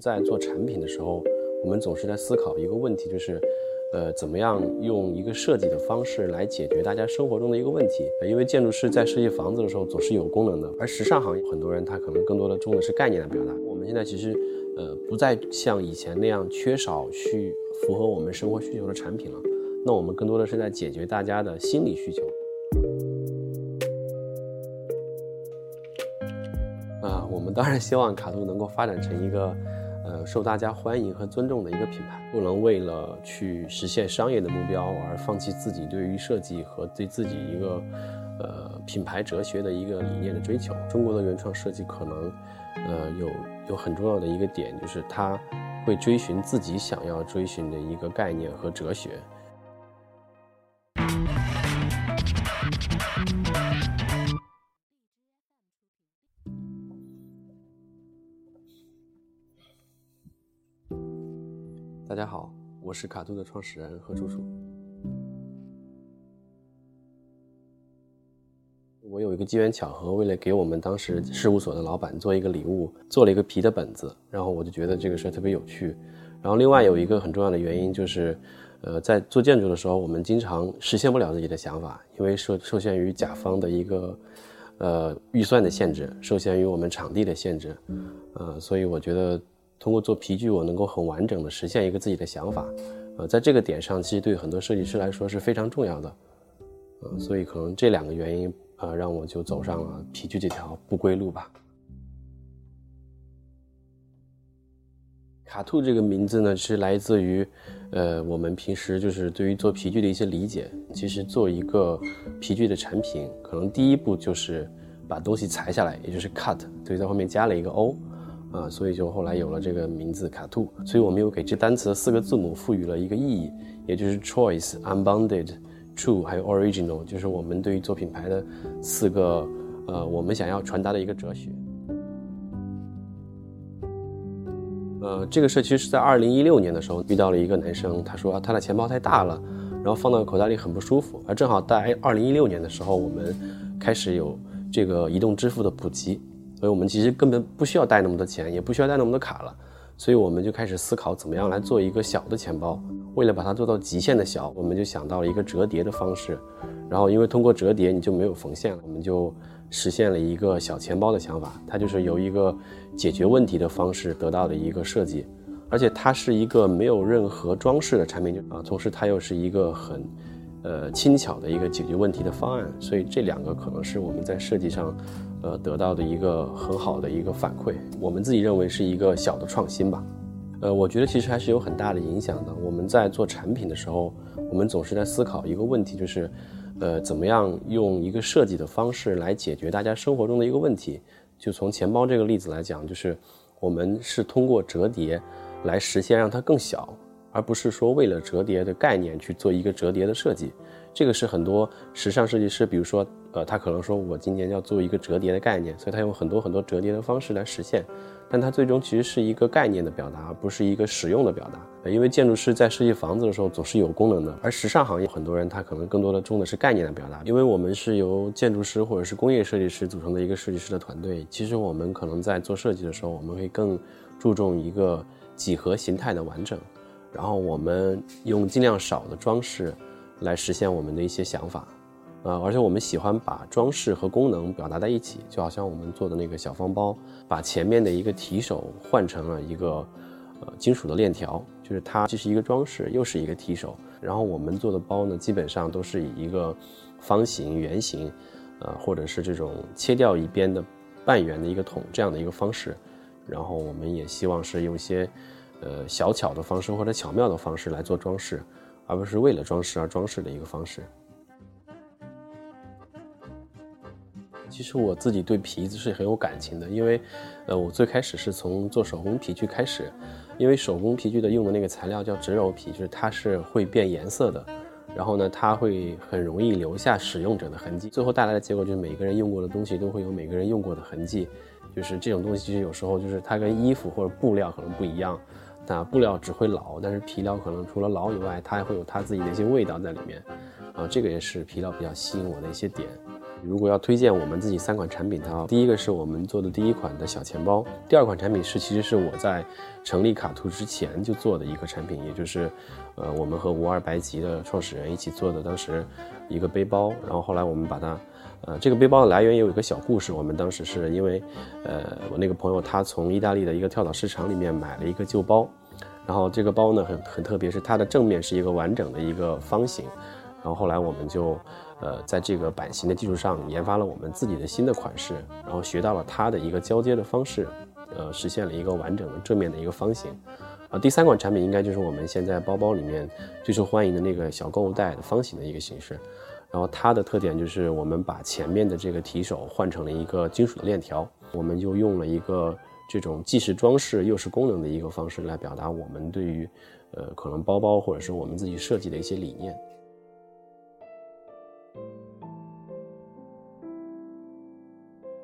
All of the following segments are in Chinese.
在做产品的时候，我们总是在思考一个问题，就是，呃，怎么样用一个设计的方式来解决大家生活中的一个问题？因为建筑师在设计房子的时候总是有功能的，而时尚行业很多人他可能更多的重的是概念的表达。我们现在其实，呃，不再像以前那样缺少去符合我们生活需求的产品了，那我们更多的是在解决大家的心理需求。啊我们当然希望卡兔能够发展成一个，呃，受大家欢迎和尊重的一个品牌，不能为了去实现商业的目标而放弃自己对于设计和对自己一个，呃，品牌哲学的一个理念的追求。中国的原创设计可能，呃，有有很重要的一个点，就是它会追寻自己想要追寻的一个概念和哲学。大家好，我是卡兔的创始人何楚楚。我有一个机缘巧合，为了给我们当时事务所的老板做一个礼物，做了一个皮的本子。然后我就觉得这个事儿特别有趣。然后另外有一个很重要的原因就是，呃，在做建筑的时候，我们经常实现不了自己的想法，因为受受限于甲方的一个呃预算的限制，受限于我们场地的限制，呃，所以我觉得。通过做皮具，我能够很完整的实现一个自己的想法，呃，在这个点上，其实对很多设计师来说是非常重要的，呃，所以可能这两个原因，呃，让我就走上了皮具这条不归路吧。卡兔这个名字呢，是来自于，呃，我们平时就是对于做皮具的一些理解。其实做一个皮具的产品，可能第一步就是把东西裁下来，也就是 cut，所以在后面加了一个 o。啊，所以就后来有了这个名字卡兔，所以我们又给这单词的四个字母赋予了一个意义，也就是 choice、unbounded、true 还有 original，就是我们对于做品牌的四个呃我们想要传达的一个哲学。呃，这个事其实是在二零一六年的时候遇到了一个男生，他说他的钱包太大了，然后放到口袋里很不舒服，而正好在二零一六年的时候，我们开始有这个移动支付的普及。所以我们其实根本不需要带那么多钱，也不需要带那么多卡了，所以我们就开始思考怎么样来做一个小的钱包。为了把它做到极限的小，我们就想到了一个折叠的方式。然后因为通过折叠你就没有缝线了，我们就实现了一个小钱包的想法。它就是由一个解决问题的方式得到的一个设计，而且它是一个没有任何装饰的产品啊，同时它又是一个很。呃，轻巧的一个解决问题的方案，所以这两个可能是我们在设计上，呃，得到的一个很好的一个反馈。我们自己认为是一个小的创新吧。呃，我觉得其实还是有很大的影响的。我们在做产品的时候，我们总是在思考一个问题，就是，呃，怎么样用一个设计的方式来解决大家生活中的一个问题。就从钱包这个例子来讲，就是我们是通过折叠来实现让它更小。而不是说为了折叠的概念去做一个折叠的设计，这个是很多时尚设计师，比如说，呃，他可能说我今年要做一个折叠的概念，所以他用很多很多折叠的方式来实现，但他最终其实是一个概念的表达，而不是一个使用的表达。因为建筑师在设计房子的时候总是有功能的，而时尚行业很多人他可能更多的重的是概念的表达。因为我们是由建筑师或者是工业设计师组成的一个设计师的团队，其实我们可能在做设计的时候，我们会更注重一个几何形态的完整。然后我们用尽量少的装饰，来实现我们的一些想法，呃，而且我们喜欢把装饰和功能表达在一起，就好像我们做的那个小方包，把前面的一个提手换成了一个，呃，金属的链条，就是它既是一个装饰，又是一个提手。然后我们做的包呢，基本上都是以一个方形、圆形，呃，或者是这种切掉一边的半圆的一个桶这样的一个方式。然后我们也希望是用一些。呃，小巧的方式或者巧妙的方式来做装饰，而不是为了装饰而装饰的一个方式。其实我自己对皮子是很有感情的，因为，呃，我最开始是从做手工皮具开始，因为手工皮具的用的那个材料叫植鞣皮，就是它是会变颜色的，然后呢，它会很容易留下使用者的痕迹，最后带来的结果就是每个人用过的东西都会有每个人用过的痕迹，就是这种东西其实有时候就是它跟衣服或者布料可能不一样。那布料只会老，但是皮料可能除了老以外，它还会有它自己的一些味道在里面，啊，这个也是皮料比较吸引我的一些点。如果要推荐我们自己三款产品的话，第一个是我们做的第一款的小钱包，第二款产品是其实是我在成立卡图之前就做的一个产品，也就是，呃，我们和无二白吉的创始人一起做的当时一个背包，然后后来我们把它，呃，这个背包的来源也有一个小故事，我们当时是因为，呃，我那个朋友他从意大利的一个跳蚤市场里面买了一个旧包，然后这个包呢很很特别，是它的正面是一个完整的一个方形。然后后来我们就，呃，在这个版型的基础上研发了我们自己的新的款式，然后学到了它的一个交接的方式，呃，实现了一个完整的正面的一个方形。啊，第三款产品应该就是我们现在包包里面最受欢迎的那个小购物袋的方形的一个形式。然后它的特点就是我们把前面的这个提手换成了一个金属的链条，我们就用了一个这种既是装饰又是功能的一个方式来表达我们对于，呃，可能包包或者是我们自己设计的一些理念。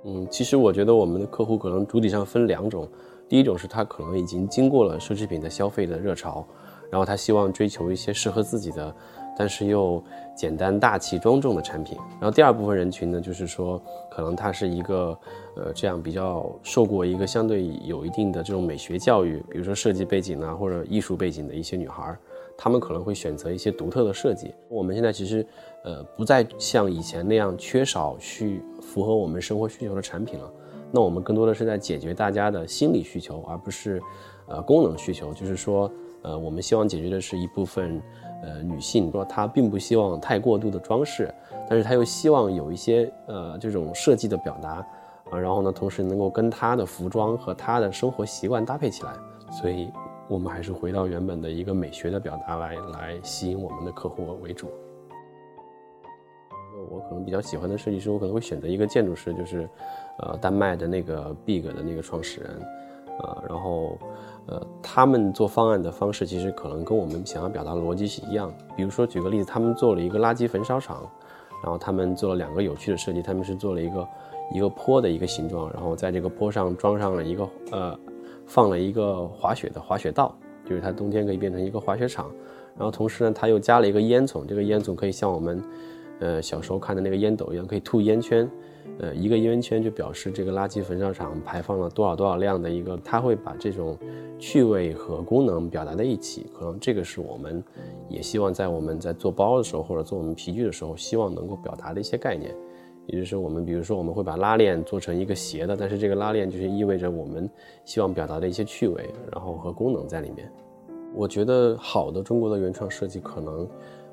嗯，其实我觉得我们的客户可能主体上分两种，第一种是他可能已经经过了奢侈品的消费的热潮，然后他希望追求一些适合自己的，但是又简单大气庄重的产品。然后第二部分人群呢，就是说可能他是一个呃这样比较受过一个相对有一定的这种美学教育，比如说设计背景啊或者艺术背景的一些女孩。他们可能会选择一些独特的设计。我们现在其实，呃，不再像以前那样缺少去符合我们生活需求的产品了。那我们更多的是在解决大家的心理需求，而不是，呃，功能需求。就是说，呃，我们希望解决的是一部分，呃，女性说她并不希望太过度的装饰，但是她又希望有一些，呃，这种设计的表达，啊，然后呢，同时能够跟她的服装和她的生活习惯搭配起来。所以。我们还是回到原本的一个美学的表达来来吸引我们的客户为主。我可能比较喜欢的设计师，我可能会选择一个建筑师，就是，呃，丹麦的那个 Big 的那个创始人，呃，然后，呃，他们做方案的方式其实可能跟我们想要表达的逻辑是一样。比如说，举个例子，他们做了一个垃圾焚烧厂，然后他们做了两个有趣的设计，他们是做了一个一个坡的一个形状，然后在这个坡上装上了一个呃。放了一个滑雪的滑雪道，就是它冬天可以变成一个滑雪场。然后同时呢，它又加了一个烟囱，这个烟囱可以像我们，呃，小时候看的那个烟斗一样，可以吐烟圈。呃，一个烟圈就表示这个垃圾焚烧厂排放了多少多少量的一个。它会把这种趣味和功能表达在一起。可能这个是我们也希望在我们在做包的时候，或者做我们皮具的时候，希望能够表达的一些概念。也就是我们，比如说，我们会把拉链做成一个斜的，但是这个拉链就是意味着我们希望表达的一些趣味，然后和功能在里面。我觉得好的中国的原创设计可能，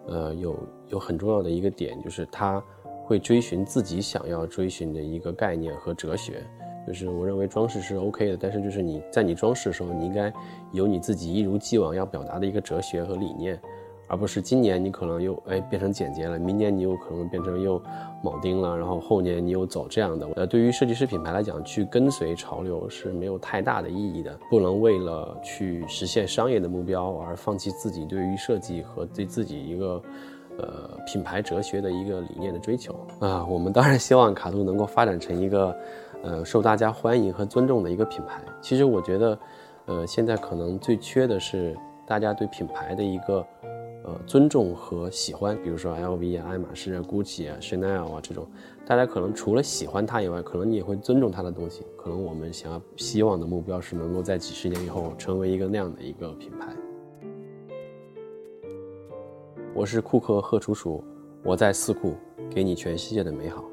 呃，有有很重要的一个点，就是它会追寻自己想要追寻的一个概念和哲学。就是我认为装饰是 OK 的，但是就是你在你装饰的时候，你应该有你自己一如既往要表达的一个哲学和理念。而不是今年你可能又哎变成简洁了，明年你有可能变成又铆钉了，然后后年你又走这样的。呃，对于设计师品牌来讲，去跟随潮流是没有太大的意义的。不能为了去实现商业的目标而放弃自己对于设计和对自己一个呃品牌哲学的一个理念的追求啊。我们当然希望卡度能够发展成一个呃受大家欢迎和尊重的一个品牌。其实我觉得，呃，现在可能最缺的是大家对品牌的一个。呃，尊重和喜欢，比如说 LV 啊、爱马仕啊、GUCCI 啊、Chanel 啊这种，大家可能除了喜欢它以外，可能你也会尊重它的东西。可能我们想要希望的目标是能够在几十年以后成为一个那样的一个品牌。我是库克贺楚楚，我在四库，给你全世界的美好。